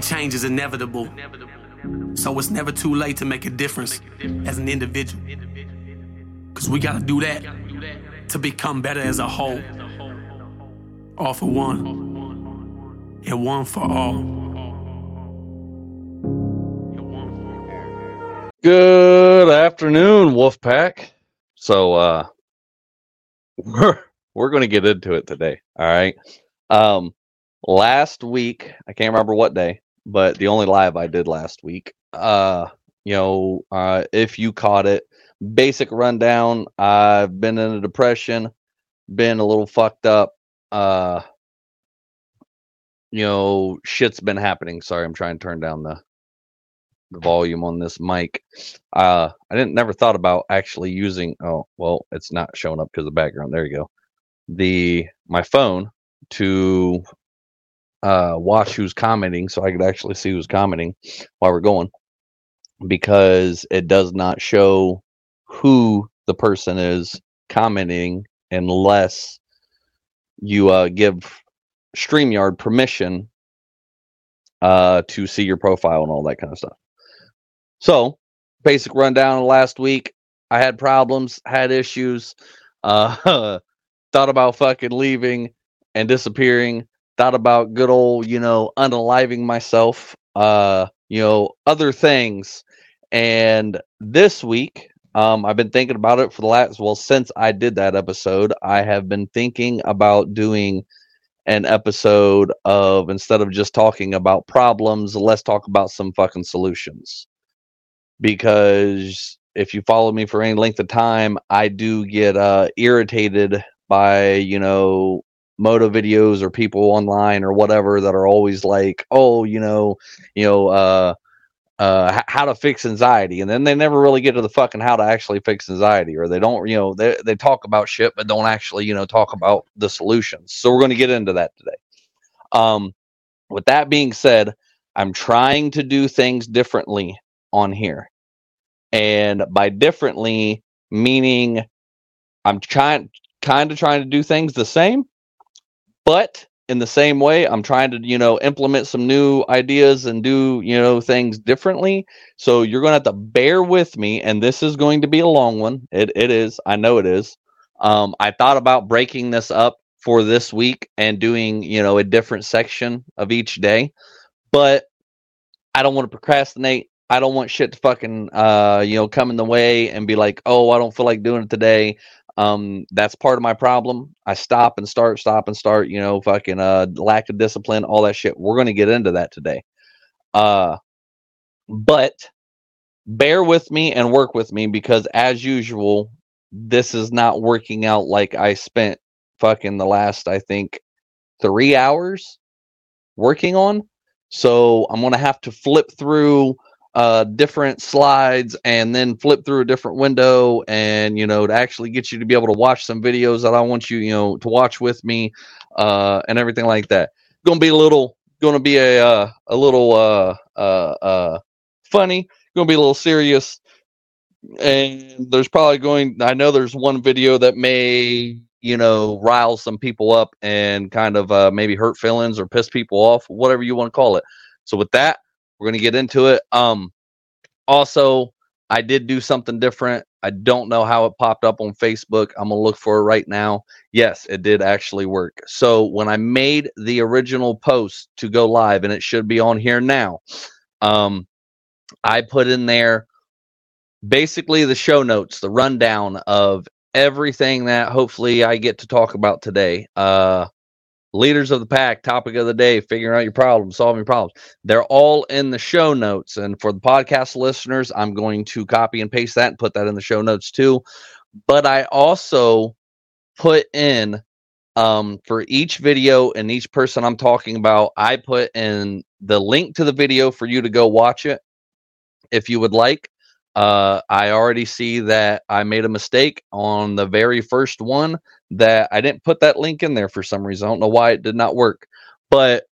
change is inevitable. So it's never too late to make a difference as an individual. Cause we gotta do that to become better as a whole. All for one, and one for all. Good afternoon, Wolfpack. So uh we're we're gonna get into it today. All right. Um last week, I can't remember what day, but the only live I did last week, uh, you know, uh if you caught it, basic rundown. I've been in a depression, been a little fucked up. Uh you know, shit's been happening. Sorry, I'm trying to turn down the the volume on this mic. Uh, I didn't never thought about actually using. Oh, well, it's not showing up because the background. There you go. The my phone to uh, watch who's commenting, so I could actually see who's commenting while we're going, because it does not show who the person is commenting unless you uh, give StreamYard permission uh, to see your profile and all that kind of stuff. So, basic rundown last week. I had problems, had issues, uh, thought about fucking leaving and disappearing, thought about good old, you know, unaliving myself, uh, you know, other things. And this week, um, I've been thinking about it for the last, well, since I did that episode, I have been thinking about doing an episode of instead of just talking about problems, let's talk about some fucking solutions because if you follow me for any length of time, I do get uh, irritated by you know moto videos or people online or whatever that are always like, oh, you know, you know, uh, uh, how to fix anxiety, and then they never really get to the fucking how to actually fix anxiety, or they don't, you know, they they talk about shit but don't actually, you know, talk about the solutions. So we're going to get into that today. Um, with that being said, I'm trying to do things differently on here. And by differently, meaning I'm trying kind of trying to do things the same, but in the same way, I'm trying to, you know, implement some new ideas and do, you know, things differently. So you're going to have to bear with me. And this is going to be a long one. It, it is. I know it is. Um, I thought about breaking this up for this week and doing, you know, a different section of each day, but I don't want to procrastinate. I don't want shit to fucking uh you know come in the way and be like, oh, I don't feel like doing it today. Um, that's part of my problem. I stop and start, stop and start. You know, fucking uh lack of discipline, all that shit. We're gonna get into that today. Uh, but bear with me and work with me because as usual, this is not working out like I spent fucking the last I think three hours working on. So I'm gonna have to flip through uh, different slides and then flip through a different window and you know to actually get you to be able to watch some videos that I want you you know to watch with me uh, and everything like that. Going to be a little going to be a uh, a little uh, uh, uh, funny. Going to be a little serious. And there's probably going. I know there's one video that may you know rile some people up and kind of uh, maybe hurt feelings or piss people off, whatever you want to call it. So with that, we're gonna get into it. Um, also, I did do something different. I don't know how it popped up on Facebook. I'm gonna look for it right now. Yes, it did actually work. So when I made the original post to go live, and it should be on here now, um, I put in there basically the show notes, the rundown of everything that hopefully I get to talk about today. Uh, leaders of the pack topic of the day figuring out your problems solving problems. They're all in the show notes. And for the podcast listeners i'm going to copy and paste that and put that in the show notes too. But i also put in um, for each video and each person i'm talking about i put in the link to the video for you to go watch it if you would like. Uh, I already see that I made a mistake on the very first one that I didn't put that link in there for some reason. I don't know why it did not work, but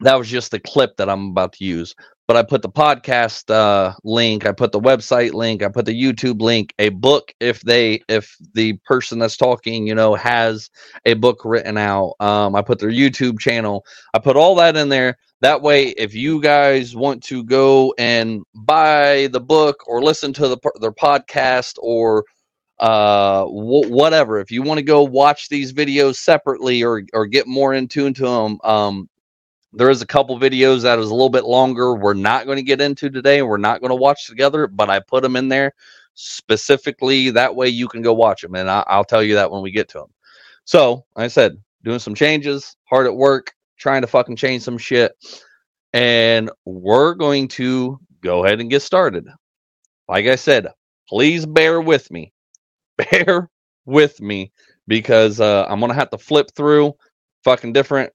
that was just the clip that I'm about to use. but I put the podcast uh, link, I put the website link, I put the YouTube link, a book if they if the person that's talking, you know, has a book written out. Um, I put their YouTube channel. I put all that in there. That way, if you guys want to go and buy the book or listen to the their podcast or uh whatever if you want to go watch these videos separately or or get more in tune to them um there is a couple videos that is a little bit longer. We're not going to get into today. We're not going to watch together, but I put them in there specifically that way you can go watch them, and I, will tell you that when we get to them. So, like I said, doing some changes, hard at work, trying to fucking change some shit, and we're going to go ahead and get started. Like I said, please bear with me, bear with me because uh, I'm gonna have to flip through fucking different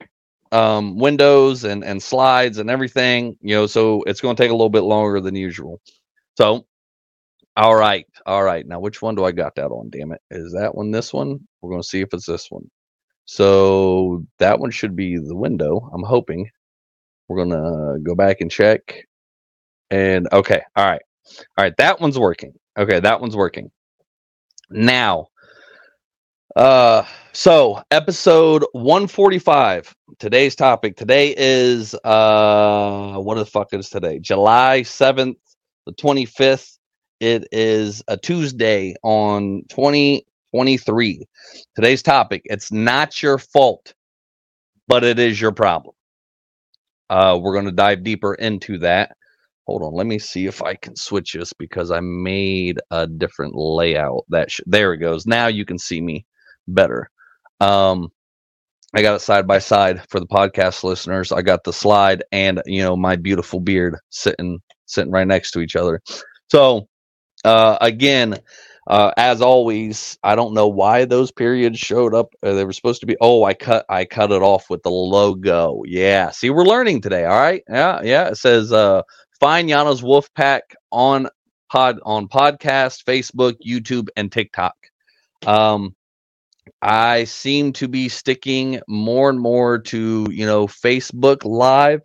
um, windows and and slides and everything. You know, so it's to take a little bit longer than usual. So, all right, all right. Now, which one do I got that on? Damn it, is that one this one? We're to see if it's this one. So that one should be the window. I'm hoping. We're gonna go back and check. And okay, all right, all right. That one's working. Okay, that one's working. Now, uh, so episode 145. Today's topic. Today is uh what the fuck is today? July 7th, the 25th. It is a Tuesday on 2023. Today's topic. It's not your fault, but it is your problem. Uh we're going to dive deeper into that. Hold on, let me see if I can switch this because I made a different layout. That sh- there it goes. Now you can see me better. Um, I got it side by side for the podcast listeners. I got the slide and you know my beautiful beard sitting sitting right next to each other. So uh, again, uh, as always, I don't know why those periods showed up. Uh, they were supposed to be. Oh, I cut I cut it off with the logo. Yeah, see, we're learning today. All right, yeah, yeah. It says uh, find Yana's Wolf Pack on pod on podcast, Facebook, YouTube, and TikTok. Um, I seem to be sticking more and more to, you know, Facebook Live.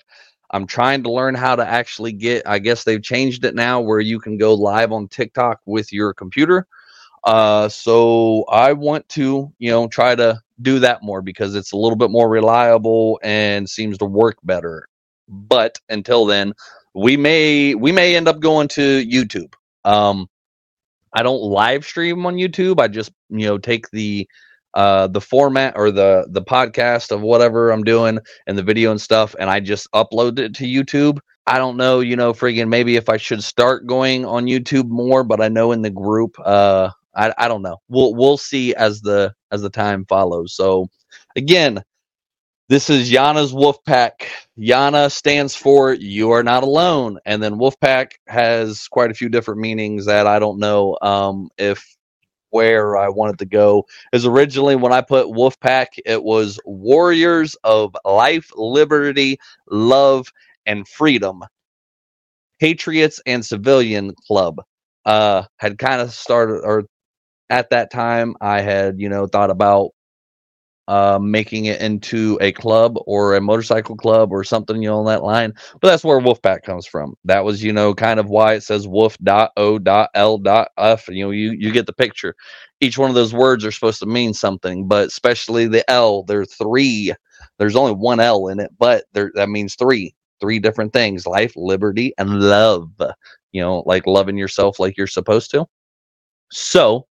I'm trying to learn how to actually get, I guess they've changed it now where you can go live on TikTok with your computer. Uh, so I want to, you know, try to do that more because it's a little bit more reliable and seems to work better. But until then, we may we may end up going to YouTube. Um, I don't live stream on YouTube. I just you know take the uh, the format or the the podcast of whatever I'm doing and the video and stuff, and I just upload it to YouTube. I don't know, you know, friggin' maybe if I should start going on YouTube more, but I know in the group, uh, I I don't know. We'll we'll see as the as the time follows. So again, this is Yana's Wolfpack. Yana stands for you are not alone, and then Wolfpack has quite a few different meanings that I don't know um, if where I wanted to go. Is originally when I put Wolfpack, it was Warriors of Life, Liberty, Love, and Freedom. Patriots and Civilian Club uh, had kind of started, or at that time, I had, you know, thought about uh, making it into a club or a motorcycle club or something, you know, on that line. But that's where Wolfpack comes from. That was, you know, kind of why it says wolf dot o dot l dot f. You know, you you get the picture. Each one of those words are supposed to mean something, but especially the L, there are three. There's only one L in it, but there that means three, three different things: life, liberty, and love. You know, like loving yourself like you're supposed to. So,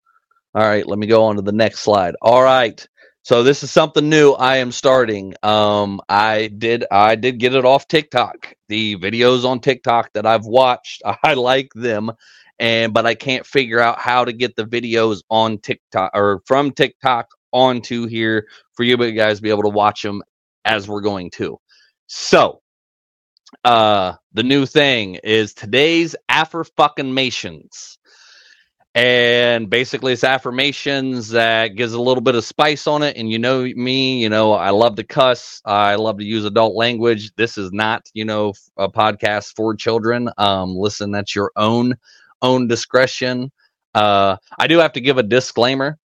all right, let me go on to the next slide. All right. So this is something new I am starting. Um, I did I did get it off TikTok. The videos on TikTok that I've watched, I like them, and but I can't figure out how to get the videos on TikTok or from TikTok onto here for you guys to be able to watch them as we're going to. So, uh, the new thing is today's Afro fucking Mations and basically it's affirmations that gives a little bit of spice on it. And you know me you know i love to cuss. I love to use adult language. This is not you know a podcast for children. Um listen that's your own own discretion. Uh i do have to give a disclaimer.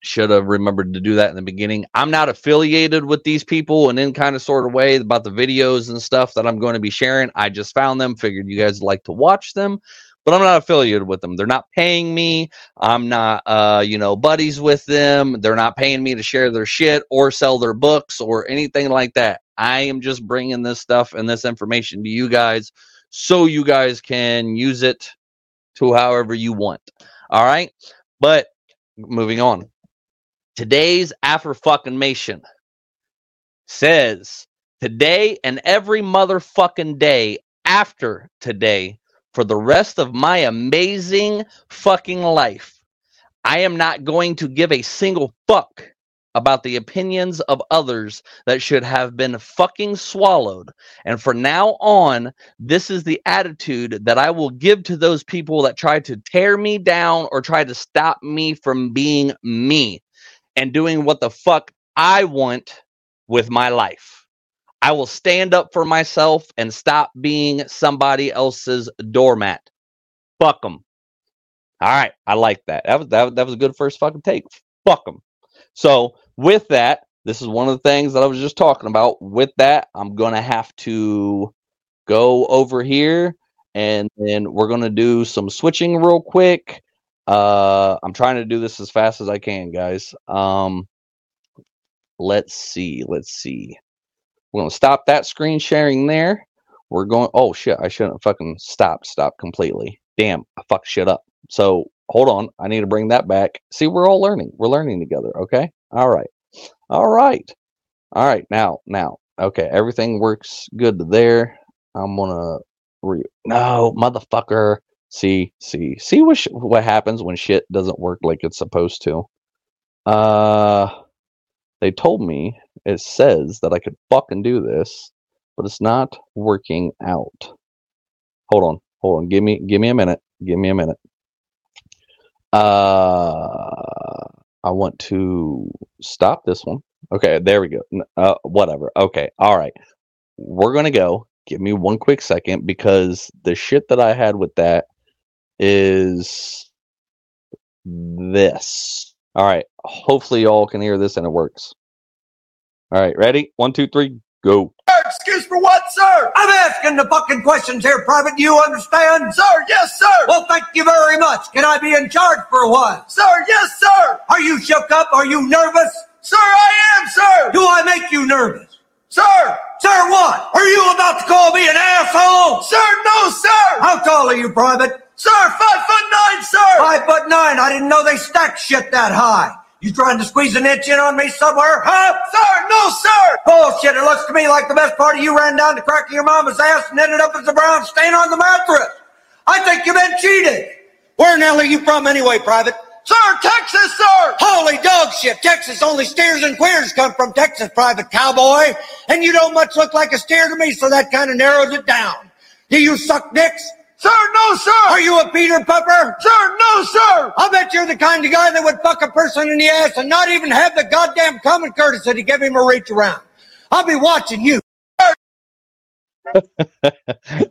Should have remembered to do that in the beginning. I'm not affiliated with these people in any kind of sort of way about the videos and stuff that I'm going to be sharing. I just found them, figured you guys like to watch them, but I'm not affiliated with them. They're not paying me. I'm not, uh, you know, buddies with them. They're not paying me to share their shit or sell their books or anything like that. I am just bringing this stuff and this information to you guys so you guys can use it to however you want. All right. But moving on. Today's Afro fucking Mation says today and every motherfucking day after today for the rest of my amazing fucking life. I am not going to give a single fuck about the opinions of others that should have been fucking swallowed. And from now on, this is the attitude that I will give to those people that try to tear me down or try to stop me from being me and doing what the fuck I want with my life. I will stand up for myself and stop being somebody else's doormat. Fuck them. All right, I like that. That was that, that was a good first fucking take. Fuck them. So with that, this is one of the things that I was just talking about. With that, I'm gonna have to go over here and then we're gonna do some switching real quick. Uh, I'm trying to do this as fast as I can, guys. Um, let's see. Let's see. We're gonna stop that screen sharing there. We're going. Oh shit! I shouldn't fucking stop. Stop completely. Damn! I fucked shit up. So hold on. I need to bring that back. See, we're all learning. We're learning together. Okay. All right. All right. All right. Now, now. Okay. Everything works good there. I'm gonna re- no motherfucker. See, see, see what sh- what happens when shit doesn't work like it's supposed to. Uh, they told me it says that I could fucking do this, but it's not working out. Hold on, hold on. Give me, give me a minute. Give me a minute. Uh, I want to stop this one. Okay, there we go. Uh, whatever. Okay, all right. We're gonna go. Give me one quick second because the shit that I had with that is this. All right. Hopefully, y'all can hear this and it works. All right, ready? One, two, three, go. Excuse for what, sir? I'm asking the fucking questions here, Private. You understand? Sir, yes, sir. Well, thank you very much. Can I be in charge for a while? Sir, yes, sir. Are you shook up? Are you nervous? Sir, I am, sir. Do I make you nervous? Sir! Sir, what? Are you about to call me an asshole? Sir, no, sir! How tall are you, Private? Sir, five foot nine, sir! Five foot nine? I didn't know they stacked shit that high. You trying to squeeze an inch in on me somewhere, huh? Sir, no, sir! Bullshit, it looks to me like the best part of you ran down the crack of your mama's ass and ended up as a brown stain on the mattress. I think you've been cheated. Where in hell are you from anyway, Private? Sir, Texas, sir! Holy dog shit! Texas, only steers and queers come from Texas, Private Cowboy. And you don't much look like a steer to me, so that kind of narrows it down. Do you suck dicks? Sir, no, sir! Are you a Peter Pupper? Sir, no, sir! I'll bet you're the kind of guy that would fuck a person in the ass and not even have the goddamn common courtesy to give him a reach around. I'll be watching you.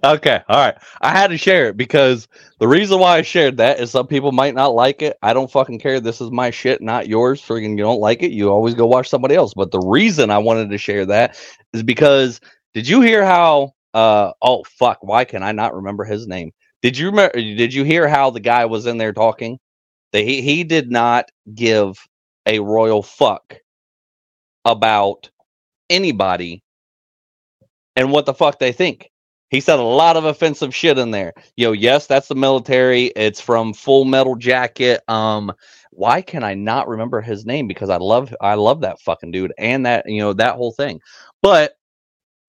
okay, all right. I had to share it because the reason why I shared that is some people might not like it. I don't fucking care. This is my shit, not yours. Friggin' you don't like it, you always go watch somebody else. But the reason I wanted to share that is because did you hear how uh oh fuck, why can I not remember his name? Did you remember did you hear how the guy was in there talking? That he he did not give a royal fuck about anybody and what the fuck they think. He said a lot of offensive shit in there. Yo, yes, that's the military. It's from Full Metal Jacket. Um, why can I not remember his name? Because I love I love that fucking dude and that you know that whole thing. But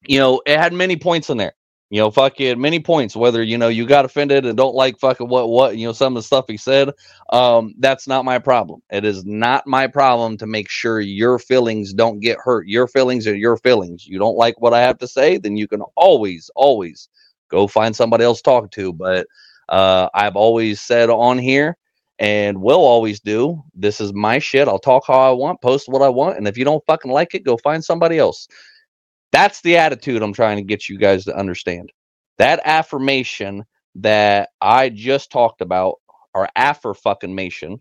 you know, it had many points in there. You know, fuck fucking many points. Whether you know you got offended and don't like fucking what what you know some of the stuff he said, um, that's not my problem. It is not my problem to make sure your feelings don't get hurt. Your feelings are your feelings. You don't like what I have to say, then you can always always go find somebody else to talk to. But uh, I've always said on here and will always do. This is my shit. I'll talk how I want, post what I want, and if you don't fucking like it, go find somebody else. That's the attitude I'm trying to get you guys to understand. That affirmation that I just talked about, or affirmation,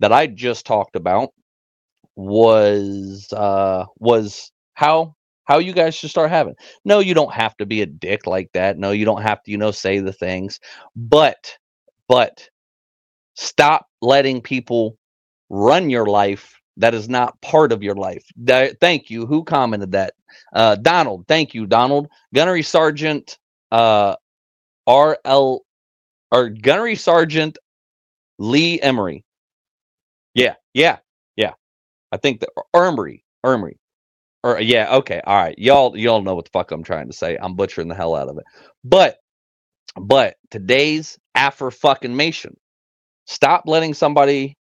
that I just talked about was uh was how how you guys should start having. No, you don't have to be a dick like that. No, you don't have to, you know, say the things. But but stop letting people run your life that is not part of your life. Th- thank you. Who commented that? Uh, Donald. Thank you, Donald. Gunnery Sergeant uh, R.L. or Gunnery Sergeant Lee Emery. Yeah, yeah, yeah. I think the Emery, Emery. Or yeah, okay, all right. Y'all, y'all know what the fuck I'm trying to say. I'm butchering the hell out of it. But, but today's after fucking mation. Stop letting somebody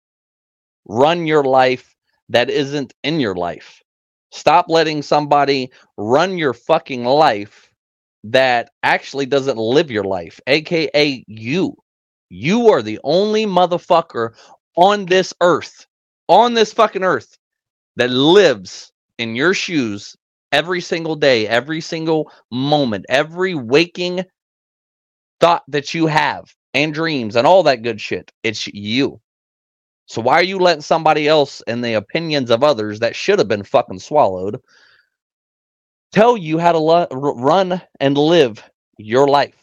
run your life that isn't in your life. Stop letting somebody run your fucking life that actually doesn't live your life, aka you. You are the only motherfucker on this earth, on this fucking earth, that lives in your shoes every single day, every single moment, every waking thought that you have and dreams and all that good shit. It's you. So why are you letting somebody else and the opinions of others that should have been fucking swallowed tell you how to lo- run and live your life?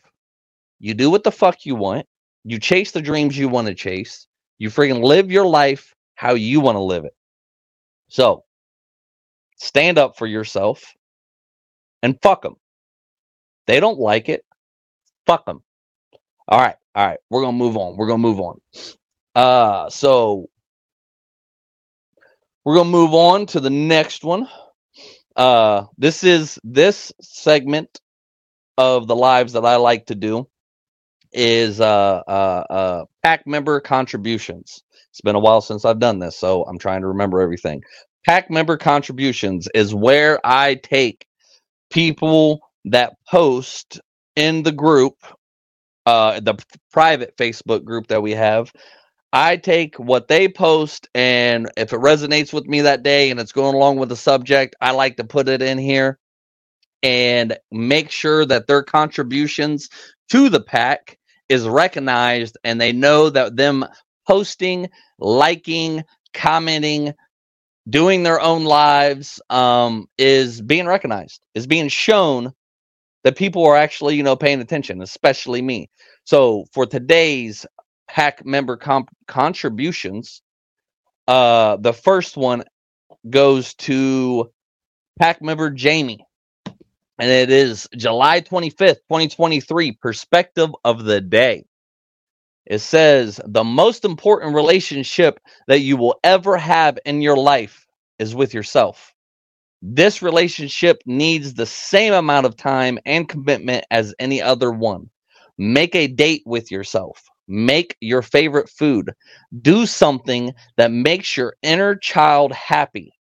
You do what the fuck you want. You chase the dreams you want to chase. You freaking live your life how you want to live it. So stand up for yourself and fuck them. They don't like it. Fuck them. All right. All right. We're going to move on. We're going to move on. Uh, so we're to move on to the next one. Uh, this is this segment of the lives that I like to do is uh, uh, uh, pack member contributions. It's been a while since I've done this, so I'm trying to remember everything. Pack member contributions is where I take people that post in the group, uh, the private Facebook group that we have. I take what they post, and if it resonates with me that day and it's going along with the subject, I like to put it in here and make sure that their contributions to the pack is recognized and they know that them posting, liking, commenting, doing their own lives um, is being recognized, is being shown that people are actually, you know, paying attention, especially me. So for today's pack member comp- contributions, uh, the first one goes to pack member Jamie and it is July 25th, 2023, perspective of the day. It says the most important relationship that you will ever have in your life is with yourself. This relationship needs the same amount of time and commitment as any other one. Make a date with yourself. Make your favorite food. Do something that makes your inner child happy.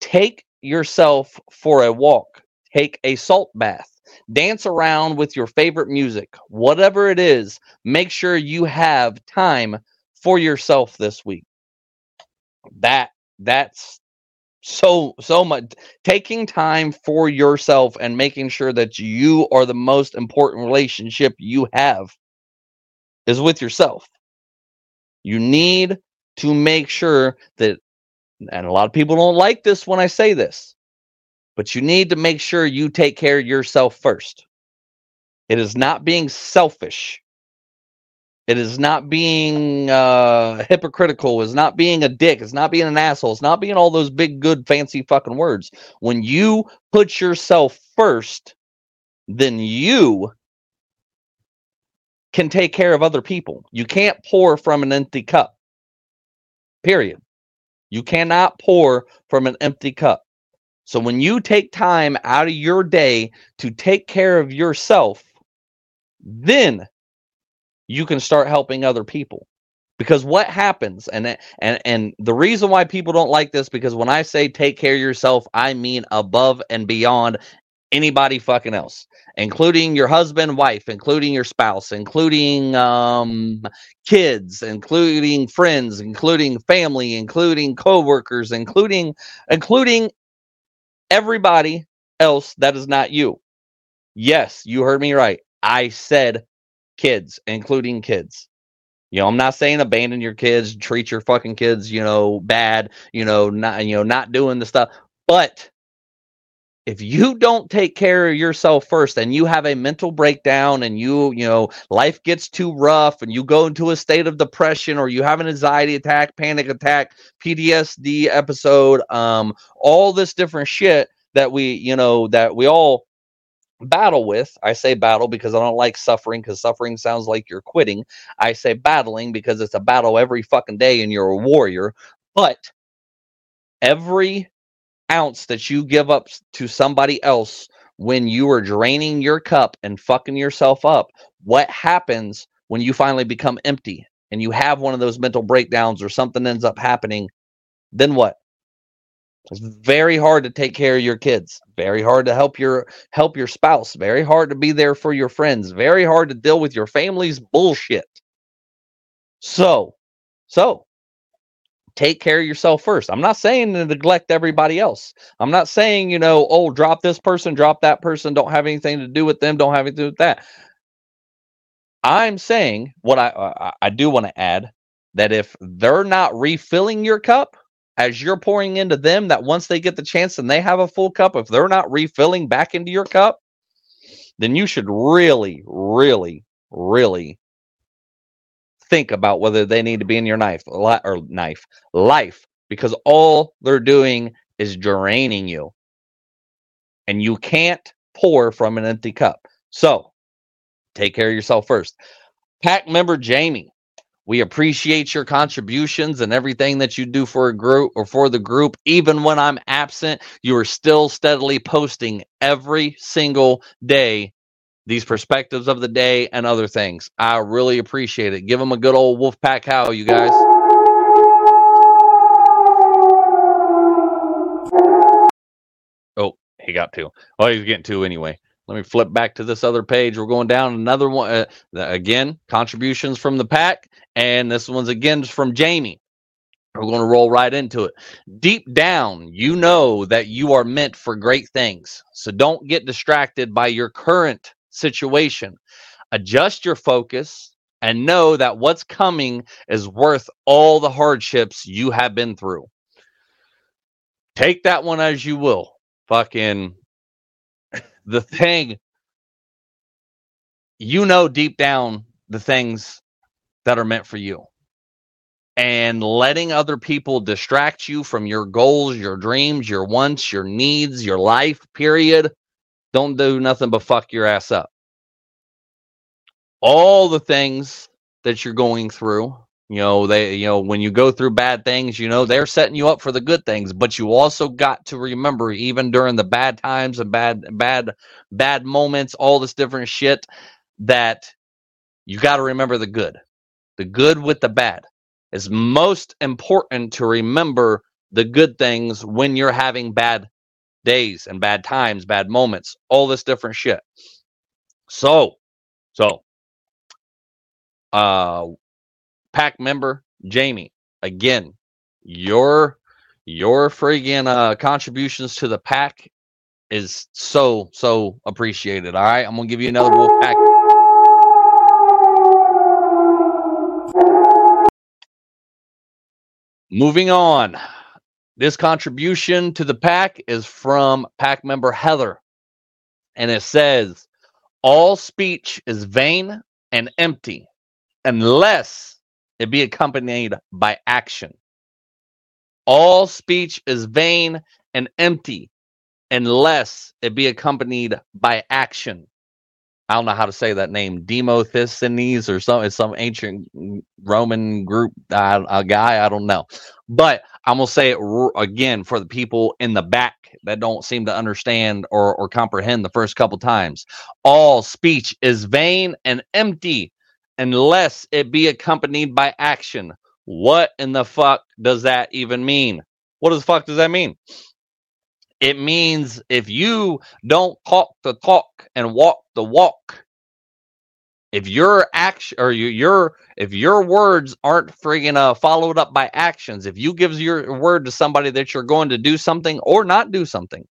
Take yourself for a walk take a salt bath, dance around with your favorite music, whatever it is, make sure you have time for yourself this week. That that's so so much taking time for yourself and making sure that you are the most important relationship you have is with yourself. You need to make sure that and a lot of people don't like this when I say this but you need to make sure you take care of yourself first. It is not being selfish. It is not being uh, hypocritical. It's not being a dick. It's not being an asshole. It's not being all those big, good, fancy fucking words. When you put yourself first, then you can take care of other people. You can't pour from an empty cup. Period. You cannot pour from an empty cup. So when you take time out of your day to take care of yourself, then you can start helping other people. Because what happens and and and the reason why people don't like this because when I say take care of yourself, I mean above and beyond anybody fucking else, including your husband, wife, including your spouse, including um, kids, including friends, including family, including coworkers, including including everybody else that is not you. Yes, you heard me right. I said kids, including kids. You know, I'm not saying abandon your kids, treat your fucking kids, you know, bad, you know, not you know, not doing the stuff. But if you don't take care of yourself first and you have a mental breakdown and you, you know, life gets too rough and you go into a state of depression or you have an anxiety attack, panic attack, PTSD episode, um, all this different shit that we, you know, that we all battle with. I say battle because I don't like suffering because suffering sounds like you're quitting. I say battling because it's a battle every fucking day and you're a warrior. But every ounce that you give up to somebody else when you are draining your cup and fucking yourself up, what happens when you finally become empty and you have one of those mental breakdowns or something ends up happening? Then what? It's very hard to take care of your kids. Very hard to help your help your spouse. Very hard to be there for your friends. Very hard to deal with your family's bullshit. So, so take care of yourself first. I'm not saying to neglect everybody else. I'm not saying, you know, oh, drop this person, drop that person, don't have anything to do with them, don't have anything to do with that. I'm saying what I I, I do want to add that if they're not refilling your cup, as you're pouring into them that once they get the chance and they have a full cup, if they're not refilling back into your cup, then you should really, really, really think about whether they need to be in your knife or knife life because all they're doing is draining you. And you can't pour from an empty cup. So take care of yourself first. Pack member Jamie, we appreciate your contributions and everything that you do for a group or for the group. Even when I'm absent, you are still steadily posting every single day these perspectives of the day and other things. I really appreciate it. Give them a good old Wolfpack how, you guys. Oh, he got two. Oh, he's getting two anyway. Let me flip back to this other page. We're going down another one. Uh, again, contributions from the pack. And this one's again from Jamie. We're going to roll right into it. Deep down, you know that you are meant for great things. So don't get distracted by your current situation. Adjust your focus and know that what's coming is worth all the hardships you have been through. Take that one as you will. Fucking the thing you know deep down the things that are meant for you and letting other people distract you from your goals your dreams your wants your needs your life period don't do nothing but fuck your ass up all the things that you're going through you know, they, you know, when you go through bad things, you know, they're setting you up for the good things, but you also got to remember, even during the bad times and bad, bad, bad moments, all this different shit, that you got to remember the good, the good with the bad. It's most important to remember the good things when you're having bad days and bad times, bad moments, all this different shit. So, so, uh, pack member Jamie, again, your your friggin' uh, contributions to the pack is so so appreciated. All right, I'm gonna give you another wolf pack. Moving on. This contribution to the pack is from pack member Heather. And it says, All speech is vain and empty unless it be accompanied by action. All speech is vain and empty unless it be accompanied by action. I don't know how to say that name, Demosthenes or some some ancient Roman group uh, a guy. I don't know, but I'm gonna say it r- again for the people in the back that don't seem to understand or or comprehend the first couple times. All speech is vain and empty unless it be accompanied by action. What in the fuck does that even mean? What the fuck does that mean? It means if you don't talk the talk and walk the walk, if your action or you, your if your words aren't friggin' uh, followed up by actions, if you give your word to somebody that you're going to do something or not do something,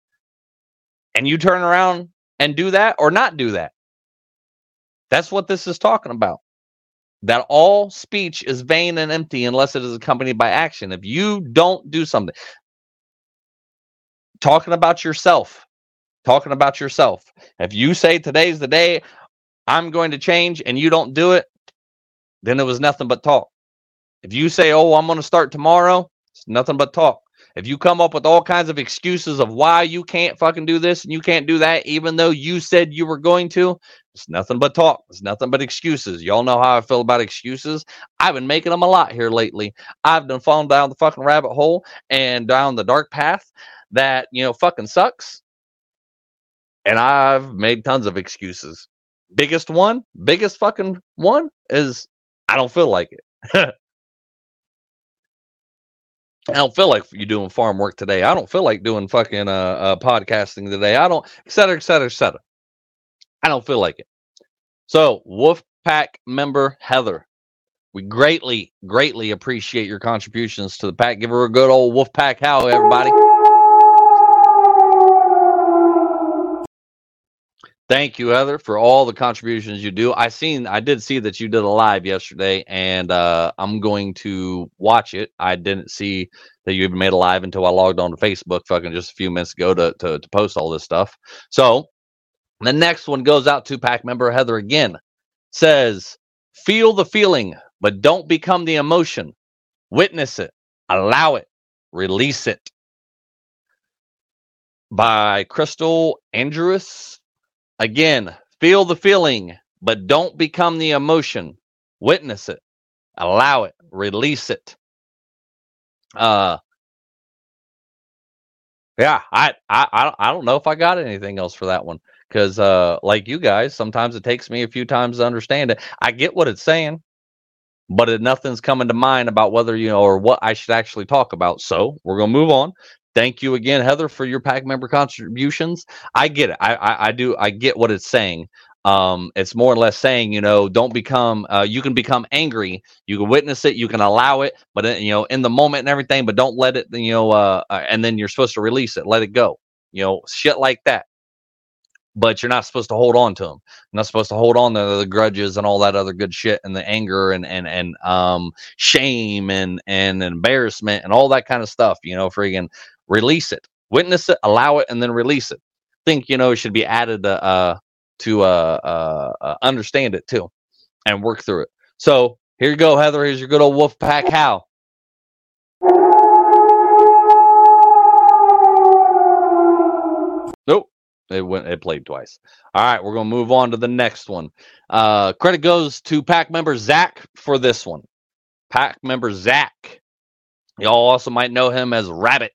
and you turn around and do that or not do that, that's what this is talking about. that all speech is vain and empty unless it is accompanied by action. If you don't do something, talking about yourself, talking about yourself. If you say today's the day I'm going to change and you don't do it, then it was nothing but talk. If you say, "Oh, I'm going to start tomorrow," it's nothing but talk. If you come up with all kinds of excuses of why you can't fucking do this and you can't do that, even though you said you were going to, it's nothing but talk. It's nothing but excuses. Y'all know how I feel about excuses. I've been making them a lot here lately. I've been falling down the fucking rabbit hole and down the dark path that, you know, fucking sucks. And I've made tons of excuses. Biggest one, biggest fucking one is I don't feel like it. I don't feel like you doing farm work today. I don't feel like doing fucking uh, uh podcasting today. I don't, et cetera, et cetera, et cetera. I don't feel like it. So, Wolfpack member Heather, we greatly, greatly appreciate your contributions to the pack. Give her a good old Wolfpack how, everybody. Thank you, Heather, for all the contributions you do. I seen, I did see that you did a live yesterday, and uh, I'm going to watch it. I didn't see that you even made a live until I logged on to Facebook, fucking just a few minutes ago to to, to post all this stuff. So the next one goes out to pack member Heather again. Says, feel the feeling, but don't become the emotion. Witness it, allow it, release it. By Crystal Andrews Again, feel the feeling, but don't become the emotion. Witness it, allow it, release it. Uh, yeah, I, I, I don't know if I got anything else for that one because, uh, like you guys, sometimes it takes me a few times to understand it. I get what it's saying, but nothing's coming to mind about whether you know or what I should actually talk about. So we're gonna move on. Thank you again, Heather, for your pack member contributions. I get it. I, I, I do. I get what it's saying. Um, it's more or less saying, you know, don't become. Uh, you can become angry. You can witness it. You can allow it, but uh, you know, in the moment and everything. But don't let it. You know, uh, uh, and then you're supposed to release it. Let it go. You know, shit like that. But you're not supposed to hold on to them. You're not supposed to hold on to the grudges and all that other good shit and the anger and and and um shame and and embarrassment and all that kind of stuff. You know, friggin' release it, witness it, allow it, and then release it. Think you know it should be added to uh, to uh, uh, uh, understand it too, and work through it. So here you go, Heather. Here's your good old wolf pack howl. Nope. It went it played twice. All right, we're gonna move on to the next one. Uh credit goes to pack member Zach for this one. Pack member Zach. Y'all also might know him as Rabbit.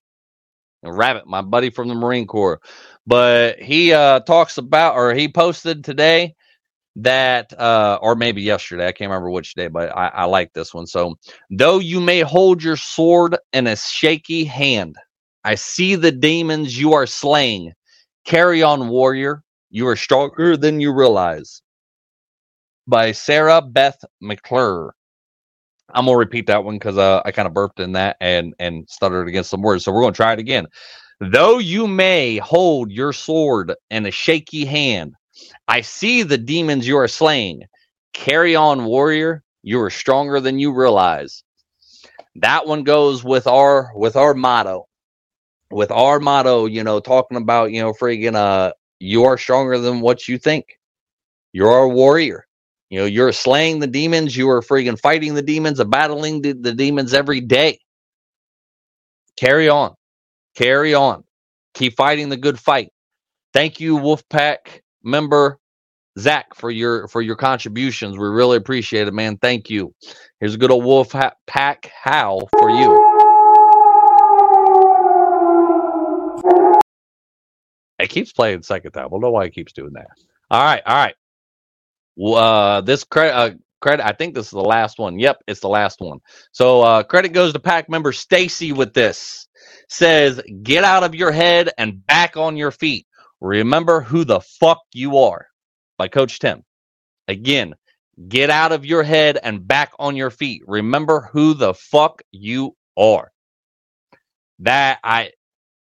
Rabbit, my buddy from the Marine Corps. But he uh, talks about, or he posted today that, uh, or maybe yesterday, I can't remember which day, but I, I like this one. So, though you may hold your sword in a shaky hand, I see the demons you are slaying. Carry on, warrior. You are stronger than you realize. By Sarah Beth McClure. I'm gonna repeat that one because uh, I kind of burped in that and and stuttered against some words. So we're gonna try it again. Though you may hold your sword in a shaky hand, I see the demons you are slaying. Carry on, warrior. You are stronger than you realize. That one goes with our with our motto. With our motto, you know, talking about, you know, friggin' uh you are stronger than what you think. You're a warrior. You know, you're slaying the demons, you are freaking fighting the demons, battling the, the demons every day. Carry on. Carry on. Keep fighting the good fight. Thank you, Wolfpack member Zach, for your for your contributions. We really appreciate it, man. Thank you. Here's a good old wolf pack howl for you. It keeps playing second time. I don't know why it keeps doing that. All right, all right. Uh, this credit, uh, credit. I think this is the last one. Yep, it's the last one. So uh, credit goes to pack member Stacy with this. Says, get out of your head and back on your feet. Remember who the fuck you are. By Coach Tim. Again, get out of your head and back on your feet. Remember who the fuck you are. That I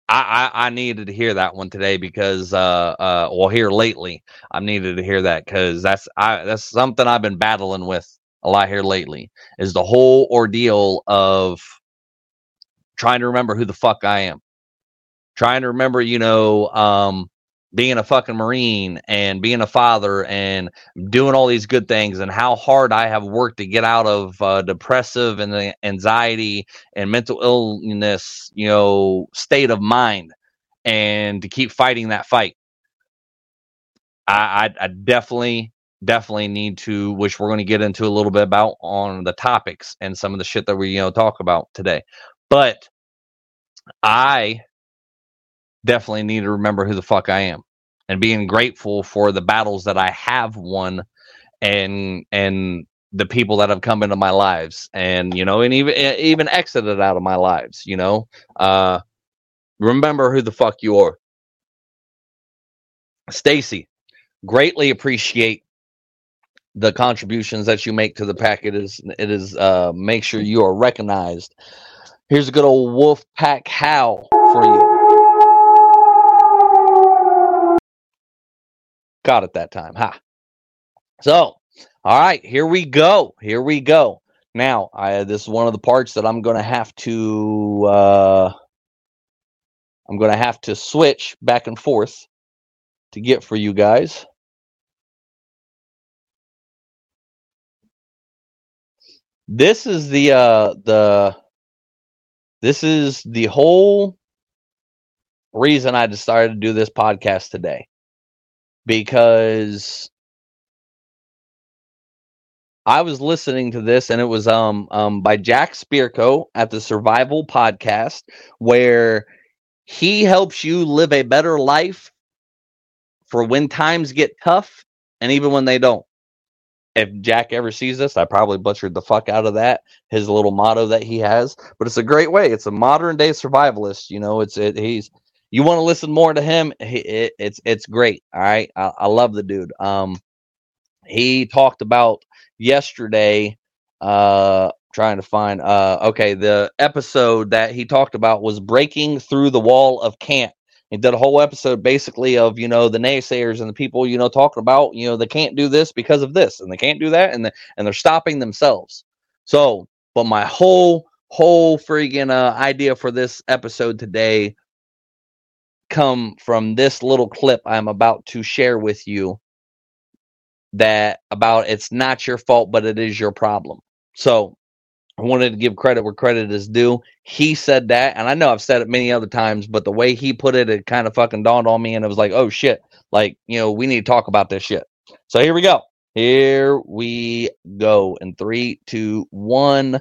I, I, I needed to hear that one today because uh uh well here lately I needed to hear that because that's I that's something I've been battling with a lot here lately is the whole ordeal of trying to remember who the fuck I am. Trying to remember, you know, um, being a fucking marine and being a father and doing all these good things and how hard I have worked to get out of uh, depressive and the anxiety and mental illness, you know, state of mind and to keep fighting that fight. I, I, I definitely definitely need to which we're going to get into a little bit about on the topics and some of the shit that we you know talk about today but i definitely need to remember who the fuck i am and being grateful for the battles that i have won and and the people that have come into my lives and you know and even even exited out of my lives you know uh remember who the fuck you are stacy greatly appreciate the contributions that you make to the pack. It is it is uh make sure you are recognized. Here's a good old wolf pack howl for you. Got it that time. Ha. So, all right, here we go. Here we go. Now, I this is one of the parts that I'm gonna have to uh I'm gonna have to switch back and forth to get for you guys. this is the uh the this is the whole reason I decided to do this podcast today because I was listening to this and it was um um by Jack Spirko at the Survival Podcast where he helps you live a better life for when times get tough and even when they don't if Jack ever sees this, I probably butchered the fuck out of that. His little motto that he has, but it's a great way. It's a modern day survivalist. You know, it's it. He's you want to listen more to him. It, it's it's great. All right, I, I love the dude. Um, he talked about yesterday. Uh, trying to find. Uh, okay, the episode that he talked about was breaking through the wall of can't. he did a whole episode basically of you know the naysayers and the people you know talking about you know they can't do this because of this and they can't do that and the, and they're stopping themselves. So, but my whole whole freaking uh, idea for this episode today come from this little clip I'm about to share with you that about it's not your fault but it is your problem. So, I wanted to give credit where credit is due. He said that, and I know I've said it many other times, but the way he put it, it kind of fucking dawned on me, and it was like, oh shit, like you know, we need to talk about this shit. So here we go. Here we go. In three, two, one.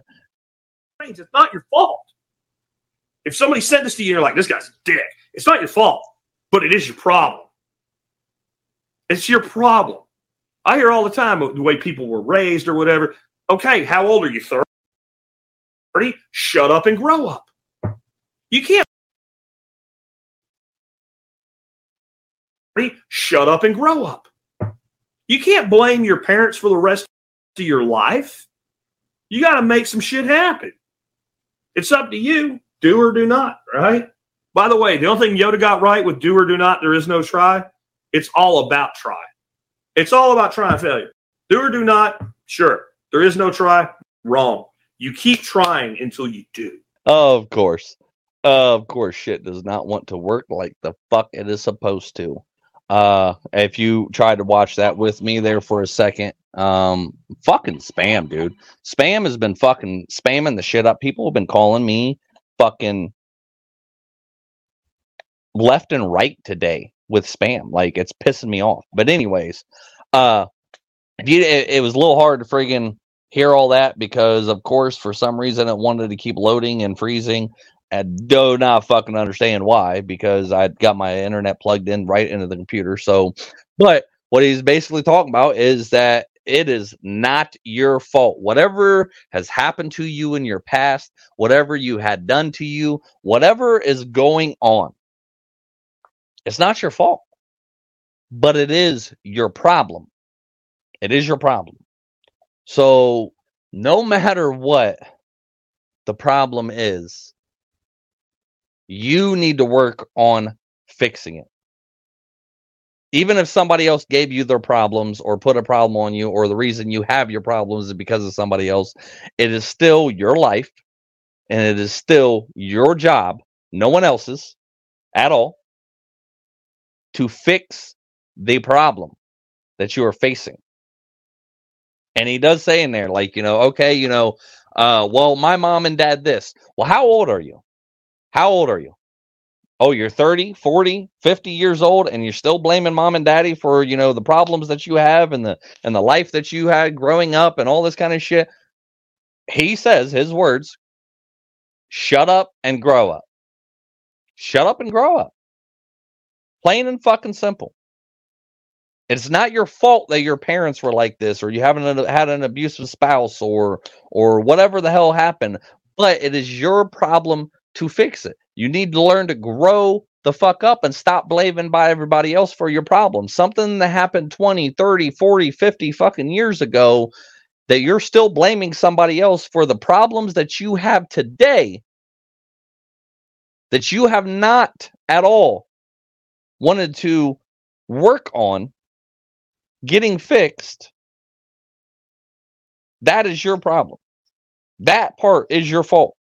It's not your fault. If somebody said this to you, you're like, this guy's a dick. It's not your fault, but it is your problem. It's your problem. I hear all the time the way people were raised or whatever. Okay, how old are you? 30? shut up and grow up. You can't shut up and grow up. You can't blame your parents for the rest of your life. You got to make some shit happen. It's up to you. Do or do not, right? By the way, the only thing Yoda got right with do or do not, there is no try. It's all about try. It's all about try and failure. Do or do not, sure. There is no try, wrong. You keep trying until you do. Of course. Of course, shit does not want to work like the fuck it is supposed to. Uh, if you tried to watch that with me there for a second, um, fucking spam, dude. Spam has been fucking spamming the shit up. People have been calling me fucking left and right today with spam. Like it's pissing me off. But anyways, uh, it, it was a little hard to friggin' hear all that because, of course, for some reason it wanted to keep loading and freezing. I do not fucking understand why because I got my internet plugged in right into the computer. So, but what he's basically talking about is that it is not your fault. Whatever has happened to you in your past, whatever you had done to you, whatever is going on, it's not your fault, but it is your problem. It is your problem. So, no matter what the problem is, you need to work on fixing it. even if somebody else gave you their problems or put a problem on you, or the reason you have your problems is because of somebody else, it is still your life and it is still your job, no one else's at all, to fix the problem that you are facing. And he does say in there, like, you know, okay, you know, uh, well, my mom and dad this. Well, how old are you? How old are you? Oh, you're 30, 40, 50 years old and you're still blaming mom and daddy for, you know, the problems that you have and the and the life that you had growing up and all this kind of shit. He says his words, shut up and grow up. Shut up and grow up. Plain and fucking simple. It's not your fault that your parents were like this, or you haven't had an abusive spouse, or or whatever the hell happened. But it is your problem to fix it. You need to learn to grow the fuck up and stop blaming by everybody else for your problems. Something that happened 20, 30, 40, 50 fucking years ago that you're still blaming somebody else for the problems that you have today that you have not at all wanted to work on getting fixed, that is your problem. That part is your fault.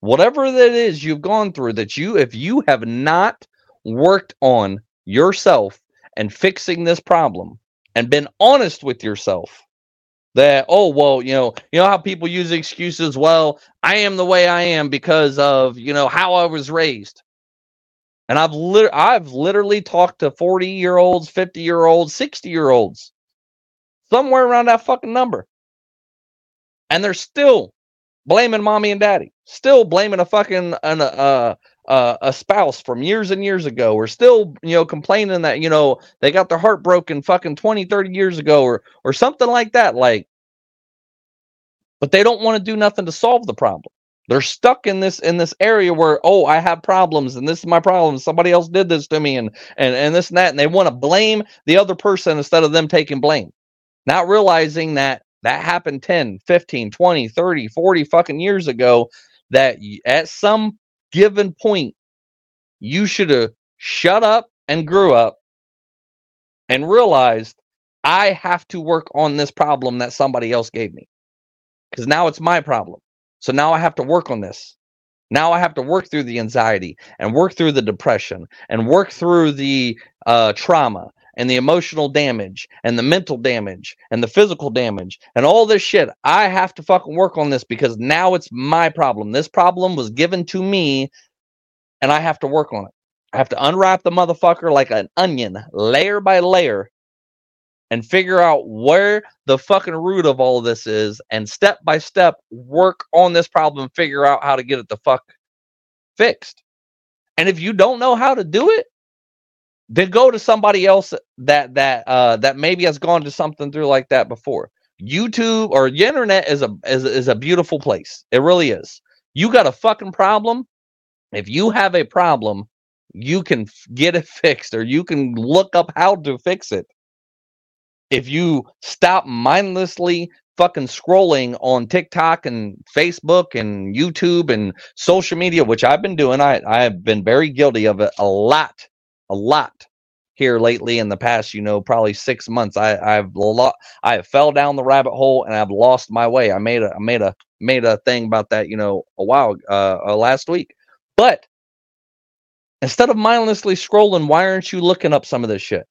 Whatever that is you've gone through, that you, if you have not worked on yourself and fixing this problem and been honest with yourself, that oh well you know you know how people use excuses well i am the way i am because of you know how i was raised and I've lit- I've literally talked to 40 year olds, 50 year olds, 60 year olds, somewhere around that fucking number. And they're still blaming mommy and daddy, still blaming a fucking an, uh, uh, a spouse from years and years ago, or still, you know, complaining that, you know, they got their heart broken fucking 20, 30 years ago, or, or something like that. Like, but they don't want to do nothing to solve the problem. They're stuck in this in this area where oh I have problems and this is my problem. Somebody else did this to me and and and this and that and they want to blame the other person instead of them taking blame. Not realizing that that happened 10, 15, 20, 30, 40 fucking years ago that at some given point you should have shut up and grew up and realized I have to work on this problem that somebody else gave me. Cuz now it's my problem. So now I have to work on this. Now I have to work through the anxiety and work through the depression and work through the uh, trauma and the emotional damage and the mental damage and the physical damage and all this shit. I have to fucking work on this because now it's my problem. This problem was given to me and I have to work on it. I have to unwrap the motherfucker like an onion, layer by layer, and figure out where the fucking root of all of this is and step by step work on this problem figure out how to get it the fuck fixed. And if you don't know how to do it then go to somebody else that that uh that maybe has gone to something through like that before. Youtube or the internet is a is, is a beautiful place. It really is. You got a fucking problem? If you have a problem you can get it fixed or you can look up how to fix it if you stop mindlessly fucking scrolling on TikTok and Facebook and YouTube and social media, which I've been doing, I I've been very guilty of it a lot, a lot here lately in the past, you know, probably six months. I I've lo- I fell down the rabbit hole and I've lost my way. I made a I made a made a thing about that, you know, a while uh, uh last week. But instead of mindlessly scrolling, why aren't you looking up some of this shit?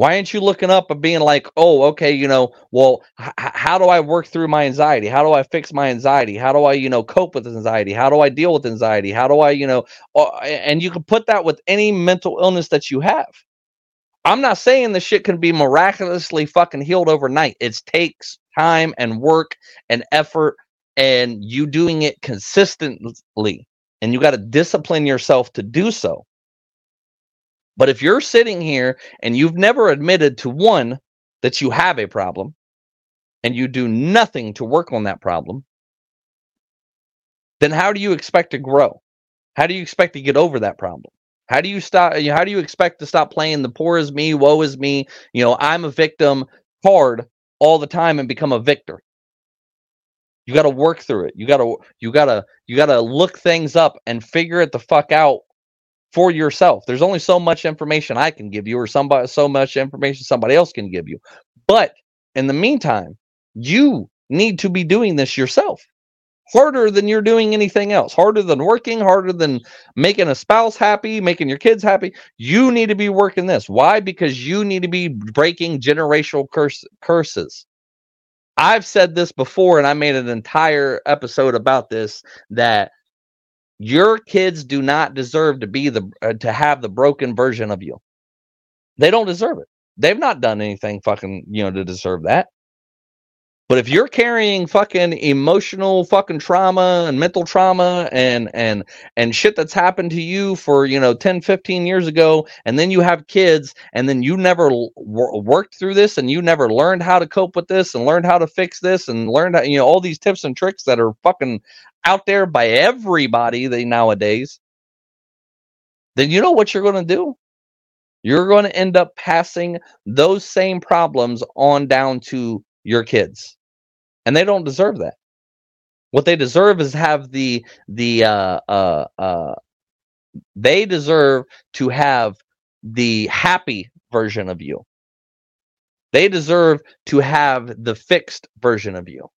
Why aren't you looking up and being like, oh, okay, you know, well, h- how do I work through my anxiety? How do I fix my anxiety? How do I, you know, cope with anxiety? How do I deal with anxiety? How do I, you know, uh, and you can put that with any mental illness that you have. I'm not saying the shit can be miraculously fucking healed overnight. It takes time and work and effort and you doing it consistently. And you got to discipline yourself to do so. But if you're sitting here and you've never admitted to one that you have a problem and you do nothing to work on that problem, then how do you expect to grow? How do you expect to get over that problem? How do you stop? How do you expect to stop playing the poor is me, woe is me, you know, I'm a victim card all the time and become a victor? You got to work through it. You got to, you got to, you got to look things up and figure it the fuck out for yourself. There's only so much information I can give you, or somebody so much information somebody else can give you. But in the meantime, you need to be doing this yourself harder than you're doing anything else, harder than working, harder than making a spouse happy, making your kids happy. You need to be working this. Why? Because you need to be breaking generational curse, curses. I've said this before, and I made an entire episode about this that your kids do not deserve to be the uh, to have the broken version of you. They don't deserve it. They've not done anything fucking, you know, to deserve that. But if you're carrying fucking emotional fucking trauma and mental trauma and and and shit that's happened to you for, you know, 10, 15 years ago and then you have kids and then you never worked through this and you never learned how to cope with this and learned how to fix this and learned how, you know all these tips and tricks that are fucking out there by everybody they nowadays, then you know what you're going to do? You're going to end up passing those same problems on down to your kids and they don't deserve that. What they deserve is have the the uh, uh, uh, they deserve to have the happy version of you. They deserve to have the fixed version of you.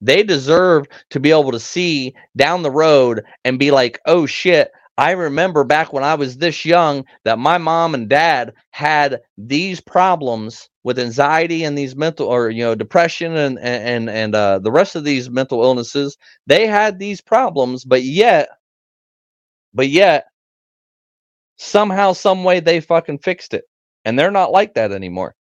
They deserve to be able to see down the road and be like, oh shit, I remember back when I was this young that my mom and dad had these problems with anxiety and these mental or you know depression and and and uh, the rest of these mental illnesses. They had these problems, but yet, but yet, somehow, some way, they fucking fixed it, and they're not like that anymore.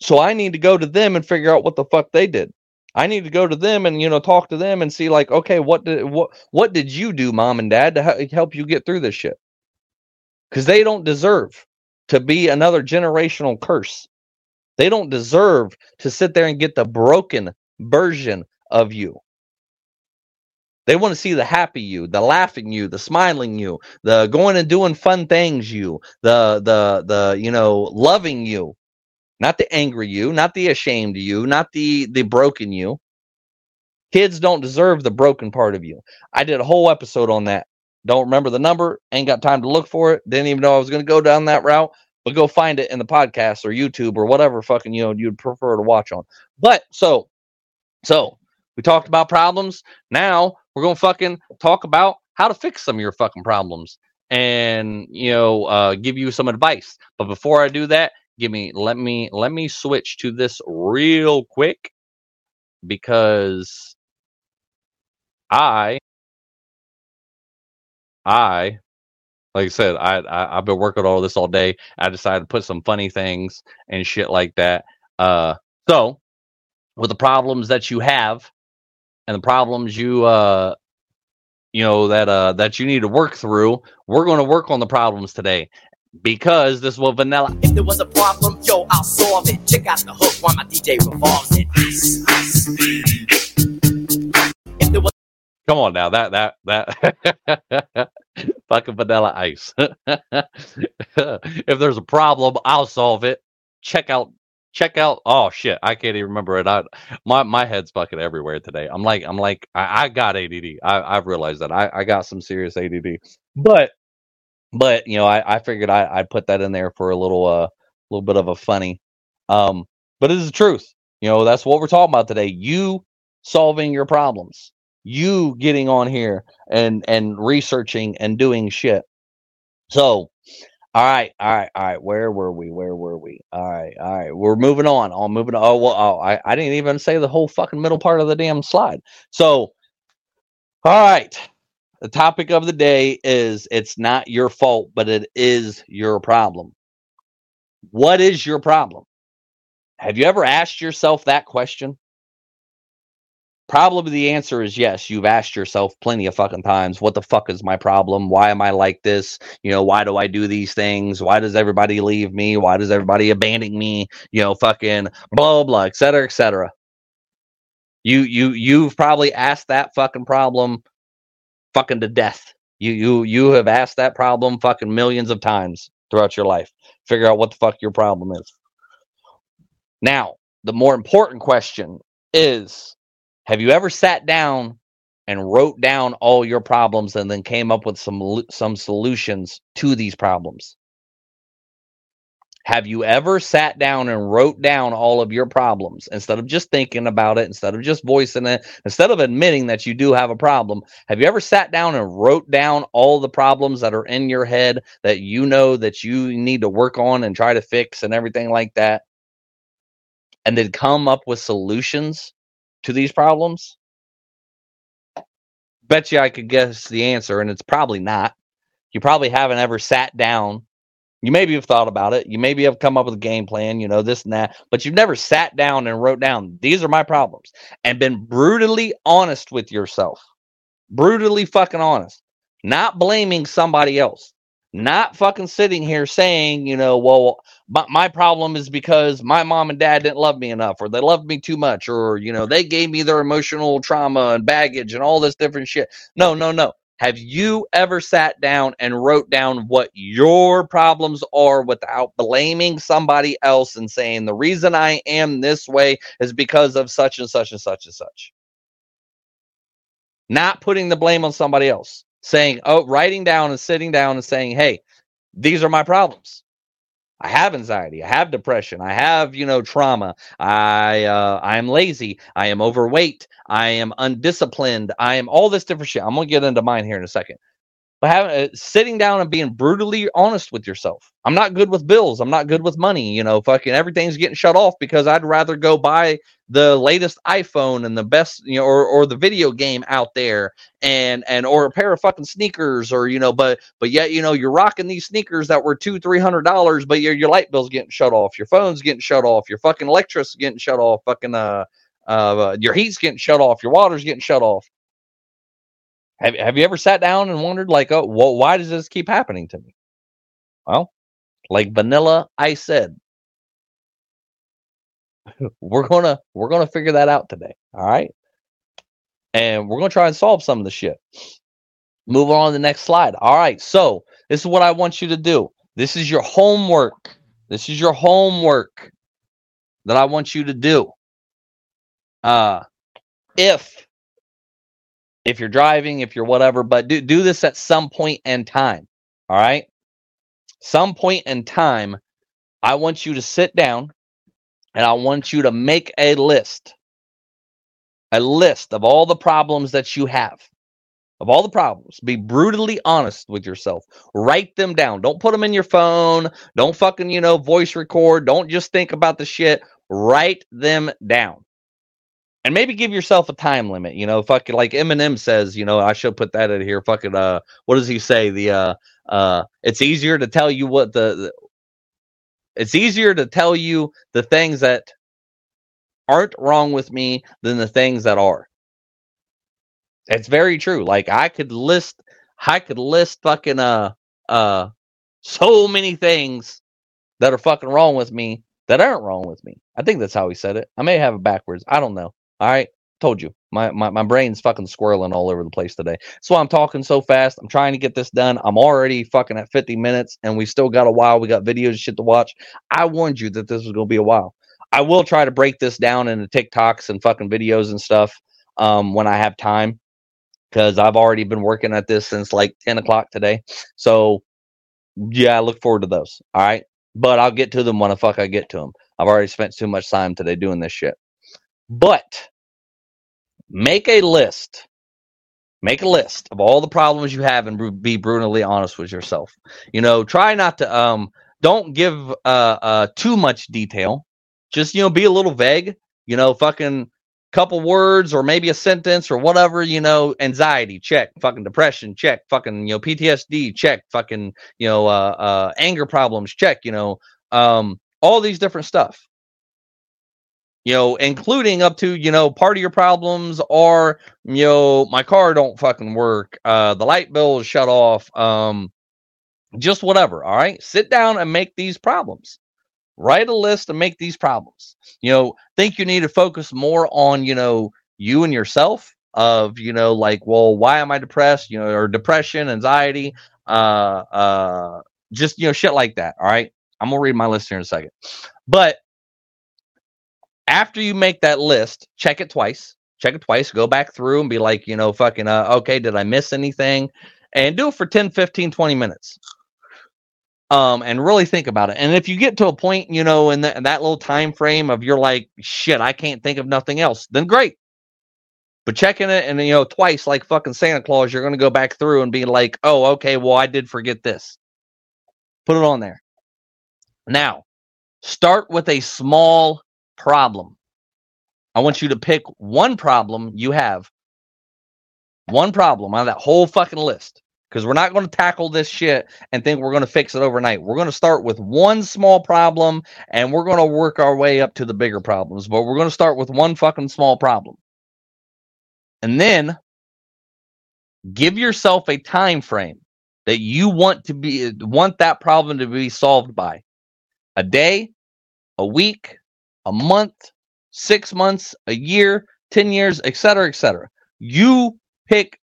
So I need to go to them and figure out what the fuck they did. I need to go to them and you know talk to them and see like, okay, what did what what did you do, mom and dad, to help you get through this shit? Because they don't deserve to be another generational curse. They don't deserve to sit there and get the broken version of you. They want to see the happy you, the laughing you, the smiling you, the going and doing fun things you, the the the you know loving you not the angry you, not the ashamed you, not the the broken you. Kids don't deserve the broken part of you. I did a whole episode on that. Don't remember the number, ain't got time to look for it. Didn't even know I was going to go down that route, but go find it in the podcast or YouTube or whatever fucking you know you'd prefer to watch on. But so so we talked about problems. Now we're going to fucking talk about how to fix some of your fucking problems and you know uh, give you some advice. But before I do that, give me let me let me switch to this real quick because I I like I said, I, I have been working all this all day. I decided to put some funny things and shit like that. Uh, so with the problems that you have and the problems you uh you know that uh that you need to work through, we're going to work on the problems today because this was vanilla. If there was a problem, yo, I'll solve it. Check out the hook while my DJ revolves it. Was- Come on now, that that that fucking vanilla ice. if there's a problem, I'll solve it. Check out check out oh shit i can't even remember it i my my head's fucking everywhere today i'm like i'm like i, I got ADD i i've realized that i i got some serious ADD but but you know, I, I figured I, I'd put that in there for a little uh little bit of a funny. Um, but it is the truth. You know, that's what we're talking about today. You solving your problems. You getting on here and and researching and doing shit. So, all right, all right, all right. Where were we? Where were we? All right, all right. We're moving on. I'm moving on. Oh well, oh, I, I didn't even say the whole fucking middle part of the damn slide. So, all right. The topic of the day is it's not your fault, but it is your problem. What is your problem? Have you ever asked yourself that question? Probably the answer is yes. You've asked yourself plenty of fucking times, what the fuck is my problem? Why am I like this? You know, why do I do these things? Why does everybody leave me? Why does everybody abandon me? You know, fucking blah blah, et cetera, et cetera. You you you've probably asked that fucking problem fucking to death. You you you have asked that problem fucking millions of times throughout your life. Figure out what the fuck your problem is. Now, the more important question is have you ever sat down and wrote down all your problems and then came up with some some solutions to these problems? Have you ever sat down and wrote down all of your problems instead of just thinking about it, instead of just voicing it, instead of admitting that you do have a problem? Have you ever sat down and wrote down all the problems that are in your head that you know that you need to work on and try to fix and everything like that? And then come up with solutions to these problems? Bet you I could guess the answer, and it's probably not. You probably haven't ever sat down you maybe have thought about it. You maybe have come up with a game plan, you know, this and that, but you've never sat down and wrote down, these are my problems and been brutally honest with yourself. Brutally fucking honest. Not blaming somebody else. Not fucking sitting here saying, you know, well, my, my problem is because my mom and dad didn't love me enough or they loved me too much or, you know, they gave me their emotional trauma and baggage and all this different shit. No, no, no. Have you ever sat down and wrote down what your problems are without blaming somebody else and saying, the reason I am this way is because of such and such and such and such? Not putting the blame on somebody else, saying, oh, writing down and sitting down and saying, hey, these are my problems. I have anxiety. I have depression. I have, you know, trauma. I uh, I am lazy. I am overweight. I am undisciplined. I am all this different shit. I'm gonna get into mine here in a second. But having uh, sitting down and being brutally honest with yourself. I'm not good with bills. I'm not good with money. You know, fucking everything's getting shut off because I'd rather go buy the latest iPhone and the best, you know, or or the video game out there and and or a pair of fucking sneakers or you know, but but yet you know you're rocking these sneakers that were two three hundred dollars, but your your light bill's getting shut off, your phone's getting shut off, your fucking electric's getting shut off, fucking uh uh your heat's getting shut off, your water's getting shut off. Have, have you ever sat down and wondered, like, oh, well, why does this keep happening to me? Well, like Vanilla Ice said, we're gonna we're gonna figure that out today. All right, and we're gonna try and solve some of the shit. Move on to the next slide. All right, so this is what I want you to do. This is your homework. This is your homework that I want you to do. Uh, if if you're driving, if you're whatever, but do do this at some point in time. All right. Some point in time, I want you to sit down and I want you to make a list. A list of all the problems that you have. Of all the problems. Be brutally honest with yourself. Write them down. Don't put them in your phone. Don't fucking, you know, voice record. Don't just think about the shit. Write them down and maybe give yourself a time limit. You know, fucking like Eminem says, you know, I should put that in here. Fucking uh, what does he say? The uh, uh, it's easier to tell you what the, the it's easier to tell you the things that aren't wrong with me than the things that are. It's very true. Like I could list, I could list fucking uh uh so many things that are fucking wrong with me that aren't wrong with me. I think that's how he said it. I may have it backwards. I don't know. All right. Told you. My, my, my brain's fucking swirling all over the place today. So I'm talking so fast. I'm trying to get this done. I'm already fucking at 50 minutes and we still got a while. We got videos and shit to watch. I warned you that this was going to be a while. I will try to break this down into TikToks and fucking videos and stuff um, when I have time because I've already been working at this since like 10 o'clock today. So yeah, I look forward to those. All right. But I'll get to them when the fuck I get to them. I've already spent too much time today doing this shit. But make a list. Make a list of all the problems you have and be brutally honest with yourself. You know, try not to um don't give uh uh too much detail. Just you know, be a little vague. You know, fucking couple words or maybe a sentence or whatever, you know, anxiety, check, fucking depression, check, fucking, you know, PTSD, check, fucking, you know, uh, uh, anger problems, check, you know, um, all these different stuff you know, including up to, you know, part of your problems are, you know, my car don't fucking work, uh, the light bill is shut off, um, just whatever. All right. Sit down and make these problems. Write a list and make these problems. You know, think you need to focus more on, you know, you and yourself of, you know, like, well, why am I depressed? You know, or depression, anxiety, uh, uh, just, you know, shit like that. All right. I'm gonna read my list here in a second. But after you make that list, check it twice. check it twice, go back through and be like, you know, fucking, uh, okay, did I miss anything? And do it for 10, 15, 20 minutes. Um, and really think about it. And if you get to a point, you know, in, the, in that little time frame of you're like, shit, I can't think of nothing else, then great. But checking it and you know, twice like fucking Santa Claus, you're gonna go back through and be like, oh, okay, well, I did forget this. Put it on there. Now, start with a small problem. I want you to pick one problem you have. One problem on that whole fucking list. Because we're not going to tackle this shit and think we're going to fix it overnight. We're going to start with one small problem and we're going to work our way up to the bigger problems. But we're going to start with one fucking small problem. And then give yourself a time frame that you want to be want that problem to be solved by. A day, a week, a month, six months, a year, 10 years, etc., etc. You pick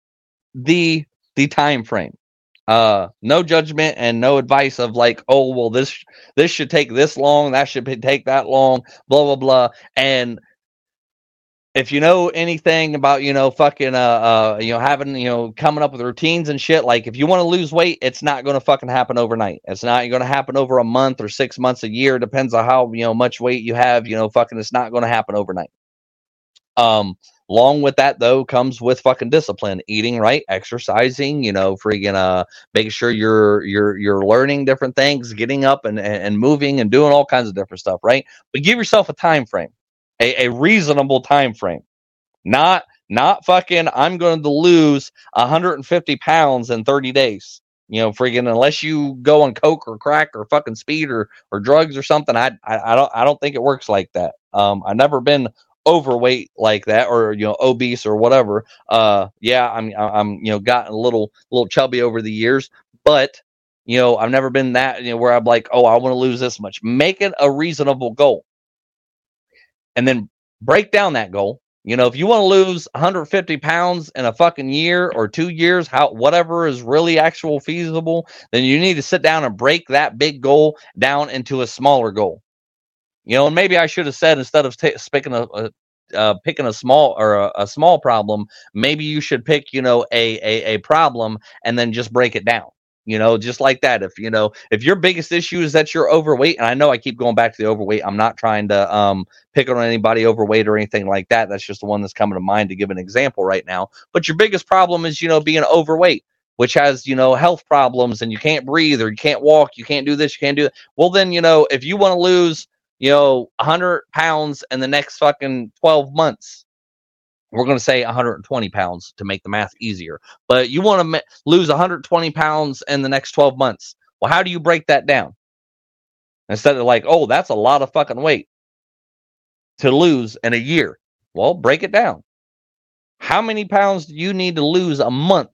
the the time frame. Uh, no judgment and no advice of like, oh well, this this should take this long, that should take that long, blah blah blah. And if you know anything about you know fucking uh, uh you know having you know coming up with routines and shit like if you want to lose weight it's not going to fucking happen overnight. It's not going to happen over a month or six months a year depends on how you know much weight you have you know fucking it's not going to happen overnight. Um along with that though comes with fucking discipline eating right exercising you know freaking uh making sure you're you're you're learning different things getting up and and moving and doing all kinds of different stuff right? But give yourself a time frame a, a reasonable time frame. Not not fucking I'm going to lose 150 pounds in 30 days. You know, freaking unless you go on coke or crack or fucking speed or or drugs or something, I I, I don't I don't think it works like that. Um, I've never been overweight like that or you know obese or whatever. Uh, yeah, I'm I'm you know gotten a little little chubby over the years, but you know I've never been that you know where I'm like, oh, I want to lose this much. Make it a reasonable goal and then break down that goal. You know, if you want to lose 150 pounds in a fucking year or two years, how whatever is really actual feasible, then you need to sit down and break that big goal down into a smaller goal. You know, and maybe I should have said instead of t- picking a, a uh, picking a small or a, a, small problem, maybe you should pick, you know, a, a a problem and then just break it down you know, just like that. If you know, if your biggest issue is that you're overweight, and I know I keep going back to the overweight, I'm not trying to um pick on anybody overweight or anything like that. That's just the one that's coming to mind to give an example right now. But your biggest problem is, you know, being overweight, which has, you know, health problems and you can't breathe or you can't walk, you can't do this, you can't do that. Well, then, you know, if you want to lose, you know, 100 pounds in the next fucking 12 months, we're going to say 120 pounds to make the math easier. But you want to ma- lose 120 pounds in the next 12 months. Well, how do you break that down? Instead of like, oh, that's a lot of fucking weight to lose in a year. Well, break it down. How many pounds do you need to lose a month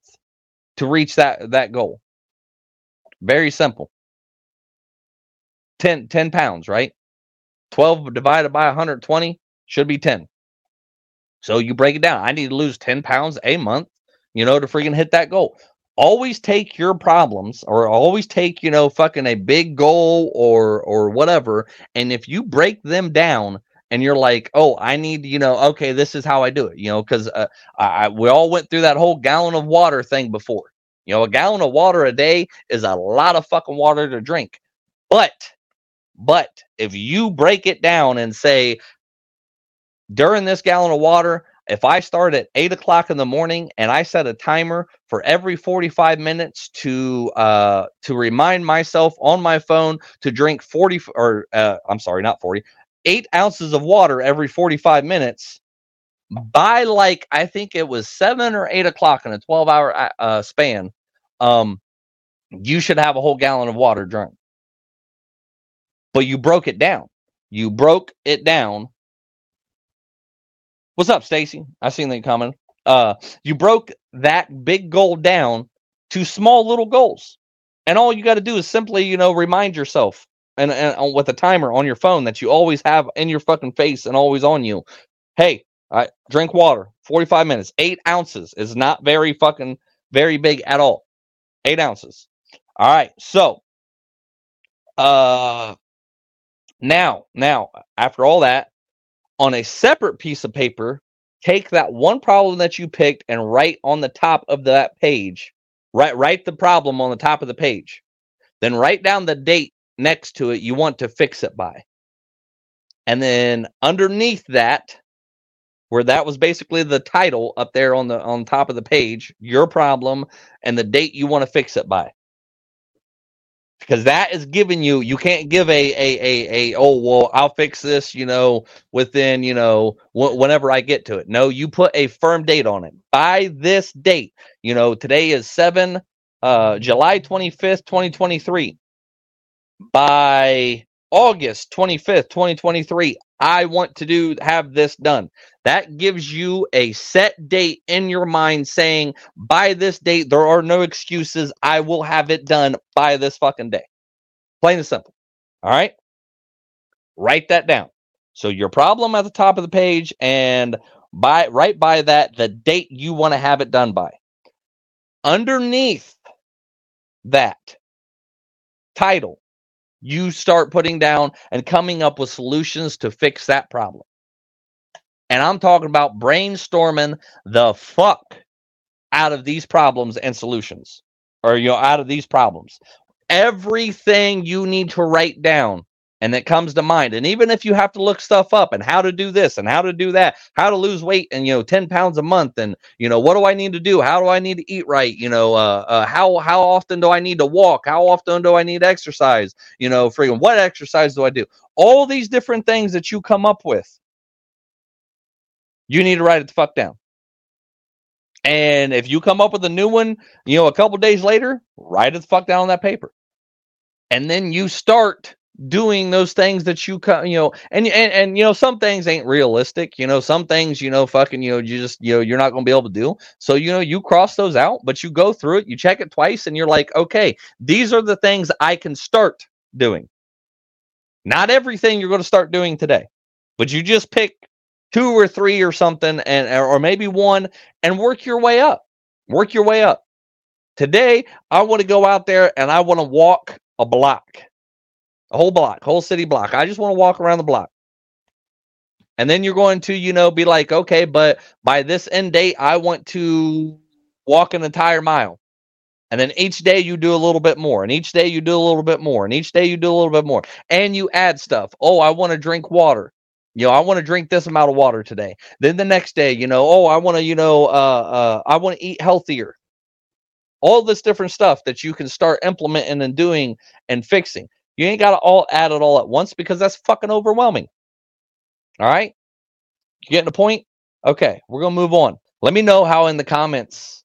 to reach that that goal? Very simple. 10, 10 pounds, right? 12 divided by 120 should be 10. So you break it down. I need to lose 10 pounds a month, you know, to freaking hit that goal. Always take your problems or always take, you know, fucking a big goal or or whatever. And if you break them down and you're like, oh, I need, you know, okay, this is how I do it, you know, because uh, I, we all went through that whole gallon of water thing before. You know, a gallon of water a day is a lot of fucking water to drink. But, but if you break it down and say, during this gallon of water, if I start at eight o'clock in the morning and I set a timer for every 45 minutes to uh, to remind myself on my phone to drink 40 or uh, I'm sorry, not 40, eight ounces of water every 45 minutes. By like I think it was seven or eight o'clock in a 12 hour uh, uh, span, um, you should have a whole gallon of water drunk. But you broke it down. You broke it down What's up, Stacy? I seen that comment. Uh, you broke that big goal down to small little goals, and all you got to do is simply, you know, remind yourself and, and with a timer on your phone that you always have in your fucking face and always on you. Hey, I drink water. Forty-five minutes. Eight ounces is not very fucking very big at all. Eight ounces. All right. So, uh, now, now after all that, on a separate piece of paper, take that one problem that you picked and write on the top of that page. Write write the problem on the top of the page. Then write down the date next to it you want to fix it by. And then underneath that, where that was basically the title up there on the on top of the page, your problem and the date you want to fix it by because that is giving you you can't give a a a a oh well I'll fix this you know within you know wh- whenever I get to it. No, you put a firm date on it. By this date, you know today is seven uh July twenty fifth, twenty twenty three. By August twenty fifth, twenty twenty three, I want to do have this done. That gives you a set date in your mind saying, by this date, there are no excuses. I will have it done by this fucking day. Plain and simple. All right. Write that down. So your problem at the top of the page and by right by that, the date you want to have it done by. Underneath that title, you start putting down and coming up with solutions to fix that problem. And I'm talking about brainstorming the fuck out of these problems and solutions, or you know, out of these problems. Everything you need to write down and that comes to mind. And even if you have to look stuff up and how to do this and how to do that, how to lose weight and you know 10 pounds a month and you know what do I need to do? How do I need to eat right? You know, uh, uh how how often do I need to walk? How often do I need exercise? You know, freaking what exercise do I do? All these different things that you come up with, you need to write it the fuck down. And if you come up with a new one, you know, a couple days later, write it the fuck down on that paper. And then you start doing those things that you you know and, and and you know some things ain't realistic you know some things you know fucking you know you just you know you're not going to be able to do. So you know you cross those out but you go through it you check it twice and you're like okay these are the things i can start doing. Not everything you're going to start doing today but you just pick two or three or something and or maybe one and work your way up work your way up. Today i want to go out there and i want to walk a block a whole block, whole city block. I just want to walk around the block. And then you're going to, you know, be like, okay, but by this end date, I want to walk an entire mile. And then each day you do a little bit more, and each day you do a little bit more, and each day you do a little bit more, and you add stuff. Oh, I want to drink water. You know, I want to drink this amount of water today. Then the next day, you know, oh, I want to, you know, uh, uh, I want to eat healthier. All this different stuff that you can start implementing and doing and fixing. You ain't got to all add it all at once because that's fucking overwhelming. All right? You getting the point? Okay, we're going to move on. Let me know how in the comments.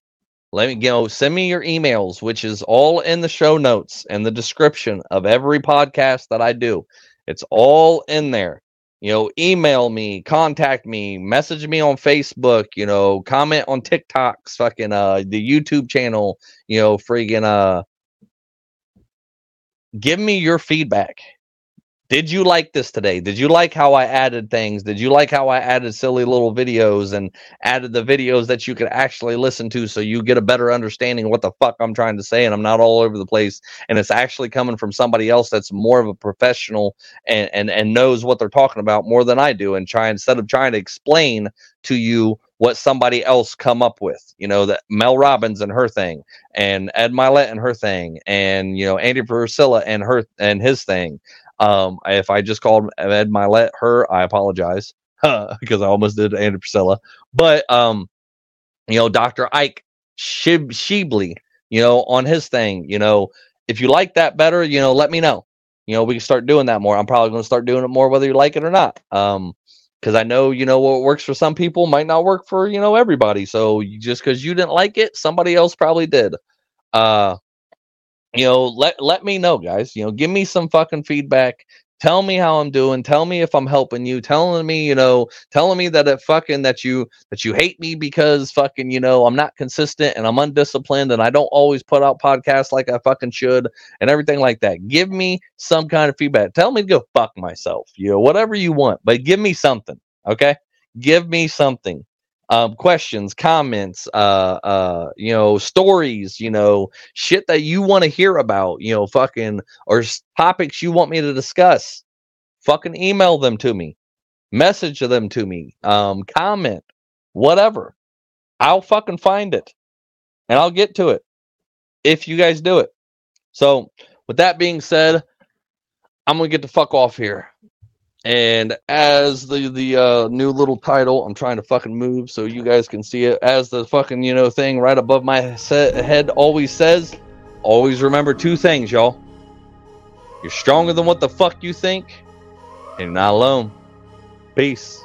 Let me you know, send me your emails, which is all in the show notes and the description of every podcast that I do. It's all in there. You know, email me, contact me, message me on Facebook, you know, comment on TikToks, fucking uh the YouTube channel, you know, friggin' uh give me your feedback. Did you like this today? Did you like how I added things? Did you like how I added silly little videos and added the videos that you could actually listen to so you get a better understanding of what the fuck I'm trying to say and I'm not all over the place and it's actually coming from somebody else that's more of a professional and and, and knows what they're talking about more than I do and try instead of trying to explain to you what somebody else come up with. You know, that Mel Robbins and her thing, and Ed Mylett and her thing, and you know Andy Frisella and her and his thing. Um, if I just called Ed Mylett her, I apologize because I almost did Andy Frisella. But um, you know, Dr. Ike Shib Sheebley, you know, on his thing, you know, if you like that better, you know, let me know. You know, we can start doing that more. I'm probably going to start doing it more whether you like it or not. Um, because I know you know what works for some people might not work for you know everybody. So just because you didn't like it, somebody else probably did. Uh, you know, let let me know, guys. You know, give me some fucking feedback. Tell me how I'm doing. Tell me if I'm helping you. Telling me, you know, telling me that it fucking that you that you hate me because fucking, you know, I'm not consistent and I'm undisciplined and I don't always put out podcasts like I fucking should and everything like that. Give me some kind of feedback. Tell me to go fuck myself. You know, whatever you want, but give me something. Okay. Give me something um, questions, comments, uh, uh, you know, stories, you know, shit that you want to hear about, you know, fucking, or topics you want me to discuss, fucking email them to me, message them to me, um, comment, whatever. I'll fucking find it and I'll get to it if you guys do it. So, with that being said, I'm gonna get the fuck off here. And as the the uh, new little title, I'm trying to fucking move so you guys can see it. As the fucking you know thing right above my head always says, always remember two things, y'all. You're stronger than what the fuck you think, and you're not alone. Peace.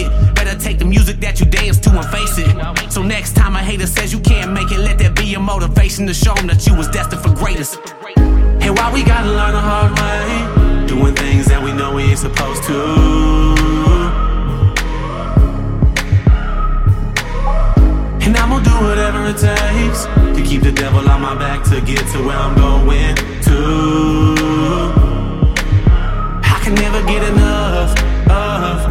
Better take the music that you dance to and face it. So next time a hater says you can't make it, let that be your motivation to show them that you was destined for greatness. And why we gotta learn the hard way, doing things that we know we ain't supposed to. And I'm gonna do whatever it takes to keep the devil on my back to get to where I'm going to. I can never get enough of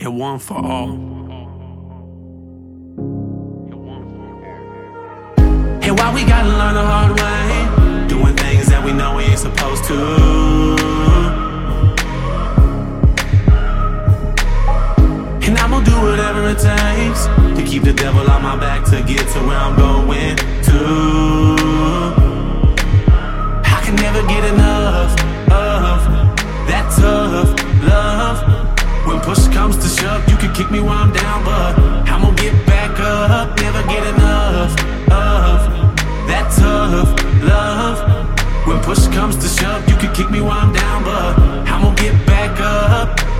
and one for all. And why we gotta learn the hard way, doing things that we know we ain't supposed to. And I'm gonna do whatever it takes to keep the devil on my back to get to where I'm going to. I can never get enough of that tough love. When push comes to shove, you can kick me while I'm down, but I'ma get back up. Never get enough of that tough love. When push comes to shove, you can kick me while I'm down, but I'ma get back up.